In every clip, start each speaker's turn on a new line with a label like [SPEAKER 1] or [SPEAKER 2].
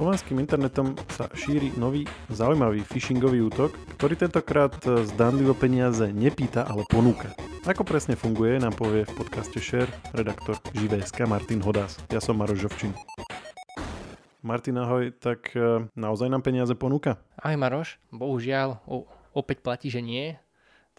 [SPEAKER 1] Slovenským internetom sa šíri nový zaujímavý phishingový útok, ktorý tentokrát zdanlivo peniaze nepýta, ale ponúka. Ako presne funguje, nám povie v podcaste Share redaktor Živé.sk Martin Hodás. Ja som Maroš Žovčin. Martin, ahoj, tak e, naozaj nám peniaze ponúka?
[SPEAKER 2] Ahoj Maroš, bohužiaľ o, opäť platí, že nie,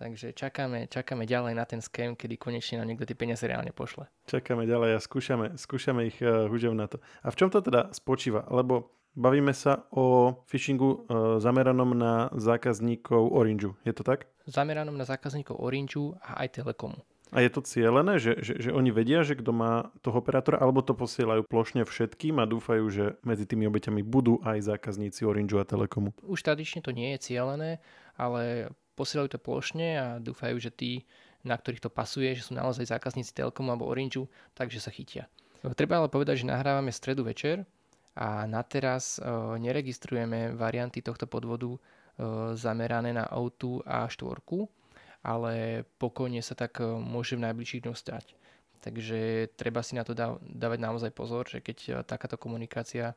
[SPEAKER 2] Takže čakáme, čakáme ďalej na ten scam, kedy konečne nám niekto tie peniaze reálne pošle.
[SPEAKER 1] Čakáme ďalej a skúšame, skúšame ich uh, na to. A v čom to teda spočíva? Lebo bavíme sa o phishingu uh, zameranom na zákazníkov Orangeu. Je to tak?
[SPEAKER 2] Zameranom na zákazníkov Orangeu a aj Telekomu.
[SPEAKER 1] A je to cieľené, že, že, že oni vedia, že kto má toho operátora, alebo to posielajú plošne všetkým a dúfajú, že medzi tými obeťami budú aj zákazníci Orangeu a Telekomu?
[SPEAKER 2] Už tradične to nie je cieľené, ale posielajú to plošne a dúfajú, že tí, na ktorých to pasuje, že sú naozaj zákazníci Telekomu alebo Orangeu, takže sa chytia. Treba ale povedať, že nahrávame stredu večer a na teraz e, neregistrujeme varianty tohto podvodu e, zamerané na autu a štvorku, ale pokojne sa tak e, môže v najbližších dňoch stať. Takže treba si na to dávať naozaj pozor, že keď takáto komunikácia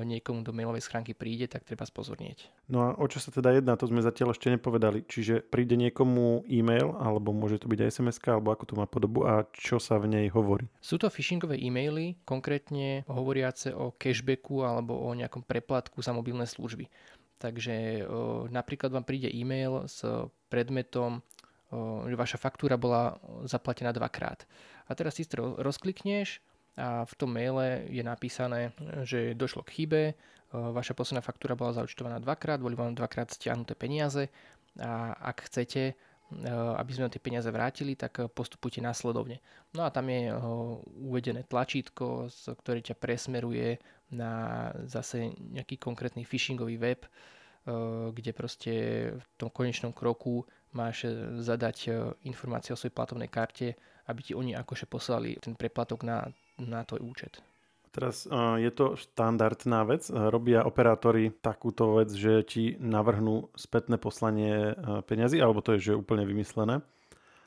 [SPEAKER 2] niekomu do mailovej schránky príde, tak treba spozornieť.
[SPEAKER 1] No a o čo sa teda jedná, to sme zatiaľ ešte nepovedali. Čiže príde niekomu e-mail, alebo môže to byť aj sms alebo ako to má podobu a čo sa v nej hovorí?
[SPEAKER 2] Sú to phishingové e-maily, konkrétne hovoriace o cashbacku alebo o nejakom preplatku za mobilné služby. Takže o, e, napríklad vám príde e-mail s predmetom, o, že vaša faktúra bola zaplatená dvakrát. A teraz si to rozklikneš, a v tom maile je napísané, že došlo k chybe, e, vaša posledná faktúra bola zaučtovaná dvakrát, boli vám dvakrát stiahnuté peniaze a ak chcete, e, aby sme tie peniaze vrátili, tak postupujte následovne. No a tam je e, uvedené tlačítko, ktoré ťa presmeruje na zase nejaký konkrétny phishingový web, kde proste v tom konečnom kroku máš zadať informácie o svojej platovnej karte, aby ti oni akože poslali ten preplatok na na tvoj účet.
[SPEAKER 1] Teraz uh, je to štandardná vec. Robia operátori takúto vec, že ti navrhnú spätné poslanie uh, peňazí, alebo to je že úplne vymyslené.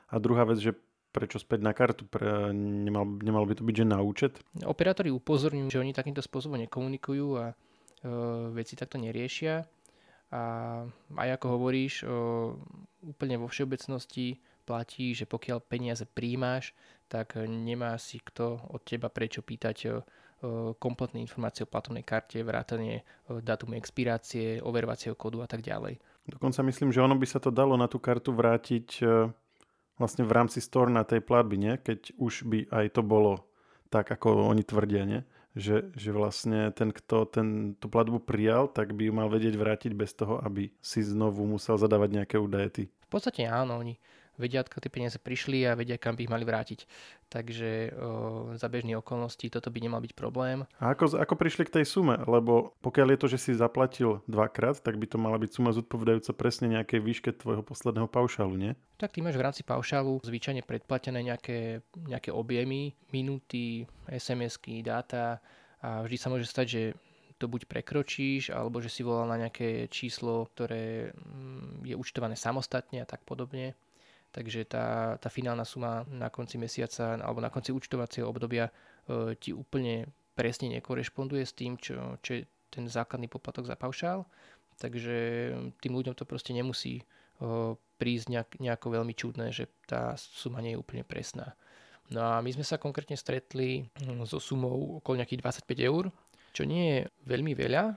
[SPEAKER 1] A druhá vec, že prečo späť na kartu? Pre, nemal, nemal by to byť, že na účet?
[SPEAKER 2] Operátori upozorňujú, že oni takýmto spôsobom nekomunikujú a uh, veci takto neriešia. A aj ako hovoríš, uh, úplne vo všeobecnosti platí, že pokiaľ peniaze príjmaš, tak nemá si kto od teba prečo pýtať e, kompletné informácie o platobnej karte, vrátanie datumu expirácie, overovacieho kódu a tak ďalej.
[SPEAKER 1] Dokonca myslím, že ono by sa to dalo na tú kartu vrátiť vlastne v rámci store na tej platby, nie? keď už by aj to bolo tak, ako oni tvrdia, nie? Že, že vlastne ten, kto ten, tú platbu prijal, tak by ju mal vedieť vrátiť bez toho, aby si znovu musel zadávať nejaké údaje ty.
[SPEAKER 2] V podstate áno, oni vedia, odkiaľ tie peniaze prišli a vedia, kam by ich mali vrátiť. Takže o, za bežné okolnosti toto by nemal byť problém.
[SPEAKER 1] A ako, ako prišli k tej sume? Lebo pokiaľ je to, že si zaplatil dvakrát, tak by to mala byť suma zodpovedajúca presne nejakej výške tvojho posledného paušálu, nie?
[SPEAKER 2] Tak ty máš v rámci paušálu zvyčajne predplatené nejaké, nejaké objemy, minúty, SMS-ky, dáta a vždy sa môže stať, že to buď prekročíš, alebo že si volal na nejaké číslo, ktoré mm, je účtované samostatne a tak podobne takže tá, tá finálna suma na konci mesiaca alebo na konci účtovacieho obdobia e, ti úplne presne nekorešponduje s tým, čo, čo je ten základný poplatok za paušál, takže tým ľuďom to proste nemusí e, prísť nejak, nejako veľmi čudné, že tá suma nie je úplne presná. No a my sme sa konkrétne stretli hm, so sumou okolo nejakých 25 eur, čo nie je veľmi veľa,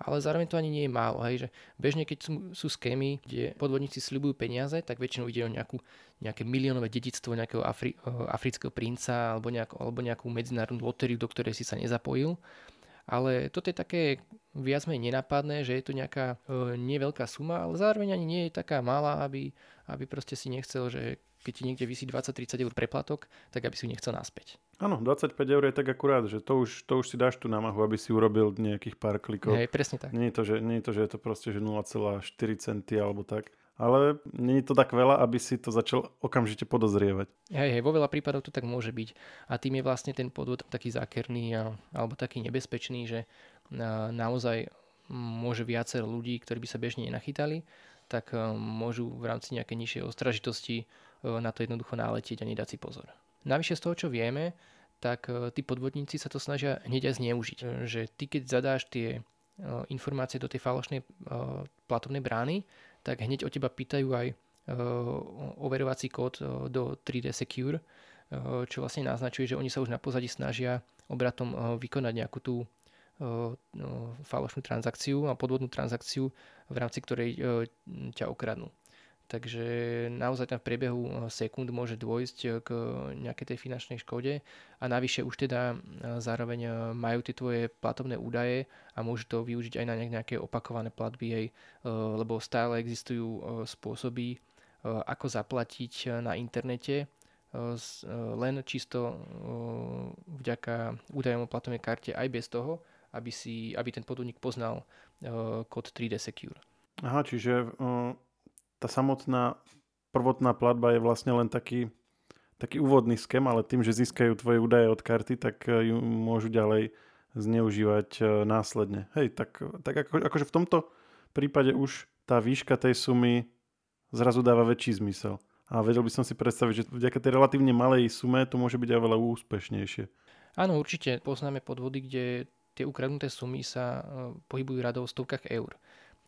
[SPEAKER 2] ale zároveň to ani nie je málo. Hej, že bežne, keď sú, sú skémy, kde podvodníci sľubujú peniaze, tak väčšinou ide o nejakú, nejaké miliónové dedictvo nejakého Afri, eh, afrického princa alebo, nejako, alebo nejakú medzinárodnú lotériu, do ktorej si sa nezapojil. Ale toto je také viac menej nenapadné, že je to nejaká e, neveľká suma, ale zároveň ani nie je taká malá, aby, aby proste si nechcel, že keď ti niekde vysí 20-30 eur preplatok, tak aby si ju nechcel naspäť.
[SPEAKER 1] Áno, 25 eur je tak akurát, že to už, to už si dáš tú námahu, aby si urobil nejakých pár klikov.
[SPEAKER 2] Hej, presne tak.
[SPEAKER 1] Nie je to, že, nie je, to, že je to proste že 0,4 centy alebo tak. Ale je to tak veľa, aby si to začal okamžite podozrievať.
[SPEAKER 2] Hej, hej, vo veľa prípadov to tak môže byť. A tým je vlastne ten podvod taký zákerný a, alebo taký nebezpečný, že na, naozaj môže viacero ľudí, ktorí by sa bežne nenachytali, tak môžu v rámci nejakej nižšej ostražitosti na to jednoducho náletieť a nedať si pozor. Navyše z toho, čo vieme, tak tí podvodníci sa to snažia hneď aj zneužiť. Že ty keď zadáš tie informácie do tej falošnej platovnej brány, tak hneď od teba pýtajú aj overovací kód do 3D Secure, čo vlastne naznačuje, že oni sa už na pozadí snažia obratom vykonať nejakú tú falošnú transakciu a podvodnú transakciu, v rámci ktorej ťa okradnú. Takže naozaj tam v priebehu sekúnd môže dôjsť k nejakej tej finančnej škode a navyše už teda zároveň majú tie tvoje platobné údaje a môžu to využiť aj na nejaké opakované platby, hej, lebo stále existujú spôsoby, ako zaplatiť na internete len čisto vďaka údajom o platovnej karte aj bez toho, aby, si, aby ten podvodník poznal kód 3D Secure.
[SPEAKER 1] Aha, čiže uh, tá samotná prvotná platba je vlastne len taký, taký úvodný skem, ale tým, že získajú tvoje údaje od karty, tak uh, ju môžu ďalej zneužívať uh, následne. Hej, tak, tak ako, akože v tomto prípade už tá výška tej sumy zrazu dáva väčší zmysel. A vedel by som si predstaviť, že vďaka tej relatívne malej sume to môže byť aj veľa úspešnejšie.
[SPEAKER 2] Áno, určite poznáme podvody, kde tie ukradnuté sumy sa e, pohybujú radov v stovkách eur.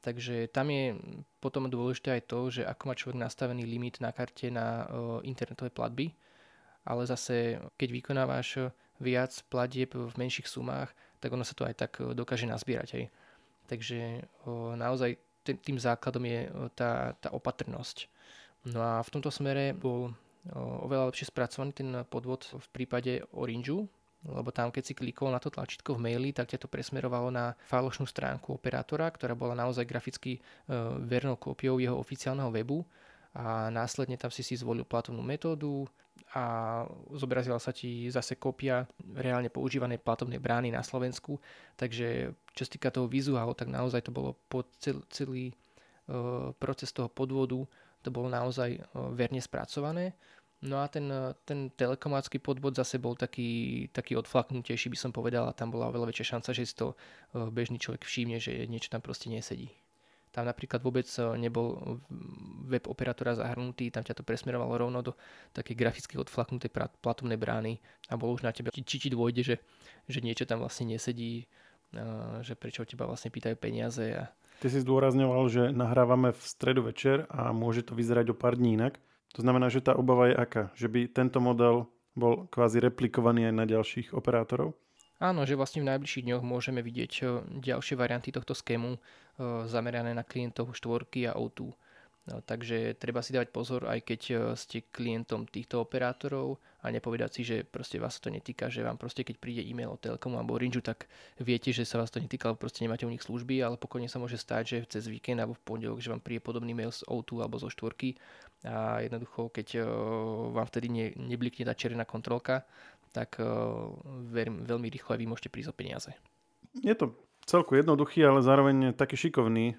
[SPEAKER 2] Takže tam je potom dôležité aj to, že ako má človek nastavený limit na karte na e, internetové platby, ale zase keď vykonávaš viac platieb v menších sumách, tak ono sa to aj tak e, dokáže nazbierať. Hej. Takže naozaj tým základom je tá, tá opatrnosť. No a v tomto smere bol oveľa lepšie spracovaný ten podvod v prípade Orangeu, lebo tam keď si klikol na to tlačítko v maili, tak ťa to presmerovalo na falošnú stránku operátora, ktorá bola naozaj graficky e, vernou kópiou jeho oficiálneho webu a následne tam si si zvolil platovnú metódu a zobrazila sa ti zase kópia reálne používanej platovnej brány na Slovensku. Takže čo sa týka toho vizuálu, tak naozaj to bolo po cel, celý e, proces toho podvodu, to bolo naozaj e, verne spracované. No a ten, ten telekomácky podvod zase bol taký, taký odflaknutejší, by som povedal, a tam bola veľa väčšia šanca, že si to e, bežný človek všimne, že niečo tam proste nesedí. Tam napríklad vôbec e, nebol web operátora zahrnutý, tam ťa to presmerovalo rovno do také graficky odflaknutej platobnej brány a bolo už na teba, či ti dôjde, že, že niečo tam vlastne nesedí, e, že prečo teba vlastne pýtajú peniaze. A...
[SPEAKER 1] Ty si zdôrazňoval, že nahrávame v stredu večer a môže to vyzerať o pár dní inak. To znamená, že tá obava je aká? Že by tento model bol kvázi replikovaný aj na ďalších operátorov?
[SPEAKER 2] Áno, že vlastne v najbližších dňoch môžeme vidieť eh, ďalšie varianty tohto skému eh, zamerané na klientov štvorky a O2. No, takže treba si dávať pozor, aj keď e, ste klientom týchto operátorov a nepovedať si, že proste vás to netýka, že vám proste keď príde e-mail od Telekomu alebo Orange, tak viete, že sa vás to netýka, lebo proste nemáte u nich služby, ale pokojne sa môže stať, že cez víkend alebo v pondelok, že vám príde podobný mail z O2 alebo zo štvorky a jednoducho, keď e, vám vtedy ne, neblikne tá červená kontrolka, tak e, ver, veľmi rýchlo aj vy môžete prísť o peniaze.
[SPEAKER 1] Je to celku jednoduchý, ale zároveň taký šikovný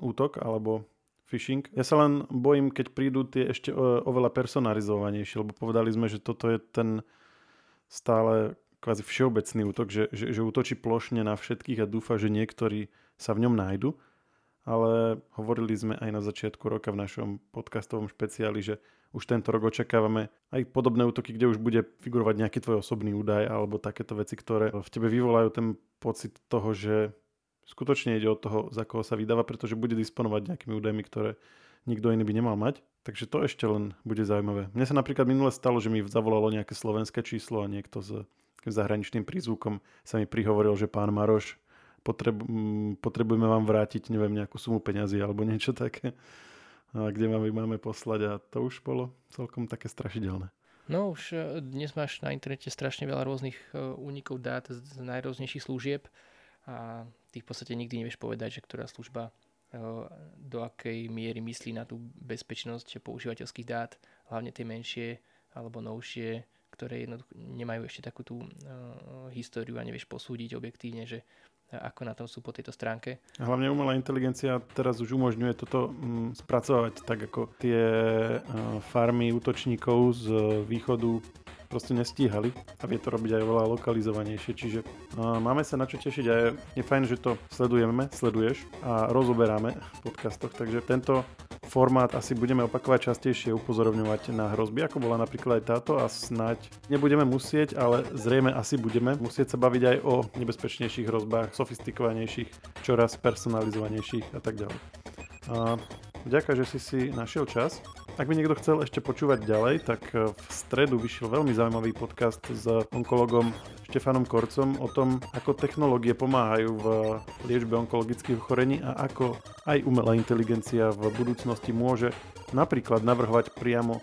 [SPEAKER 1] útok alebo phishing. Ja sa len bojím, keď prídu tie ešte oveľa personalizovanejšie, lebo povedali sme, že toto je ten stále kvázi všeobecný útok, že, že, že útočí plošne na všetkých a dúfa, že niektorí sa v ňom nájdu. Ale hovorili sme aj na začiatku roka v našom podcastovom špeciáli, že už tento rok očakávame aj podobné útoky, kde už bude figurovať nejaký tvoj osobný údaj alebo takéto veci, ktoré v tebe vyvolajú ten pocit toho, že skutočne ide od toho, za koho sa vydáva, pretože bude disponovať nejakými údajmi, ktoré nikto iný by nemal mať. Takže to ešte len bude zaujímavé. Mne sa napríklad minule stalo, že mi zavolalo nejaké slovenské číslo a niekto s zahraničným prízvukom sa mi prihovoril, že pán Maroš, potrebu, potrebujeme vám vrátiť, neviem, nejakú sumu peňazí alebo niečo také, a kde máme, máme poslať a to už bolo celkom také strašidelné.
[SPEAKER 2] No už e, dnes máš na internete strašne veľa rôznych e, únikov dát z najrôznejších služieb a ty v podstate nikdy nevieš povedať, že ktorá služba eh, do akej miery myslí na tú bezpečnosť používateľských dát, hlavne tie menšie alebo novšie, ktoré jednoducho nemajú ešte takú tú uh, históriu a nevieš posúdiť objektívne, že ako na tom sú po tejto stránke.
[SPEAKER 1] Hlavne umelá inteligencia teraz už umožňuje toto mm, spracovať tak ako tie uh, farmy útočníkov z východu proste nestíhali a vie to robiť aj oveľa lokalizovanejšie, čiže uh, máme sa na čo tešiť a je, je fajn, že to sledujeme, sleduješ a rozoberáme v podcastoch, takže tento formát asi budeme opakovať častejšie, upozorňovať na hrozby, ako bola napríklad aj táto a snáď nebudeme musieť, ale zrejme asi budeme musieť sa baviť aj o nebezpečnejších hrozbách, sofistikovanejších, čoraz personalizovanejších a tak ďalej. A ďakujem, že si si našiel čas. Ak by niekto chcel ešte počúvať ďalej, tak v stredu vyšiel veľmi zaujímavý podcast s onkologom Štefanom Korcom o tom, ako technológie pomáhajú v liečbe onkologických ochorení a ako aj umelá inteligencia v budúcnosti môže napríklad navrhovať priamo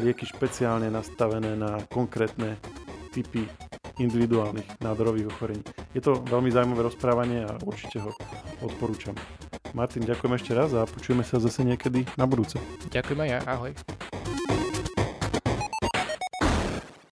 [SPEAKER 1] lieky špeciálne nastavené na konkrétne typy individuálnych nádorových ochorení. Je to veľmi zaujímavé rozprávanie a určite ho odporúčam. Martin, ďakujem ešte raz a počujeme sa zase niekedy na budúce.
[SPEAKER 2] Ďakujem aj ja, ahoj.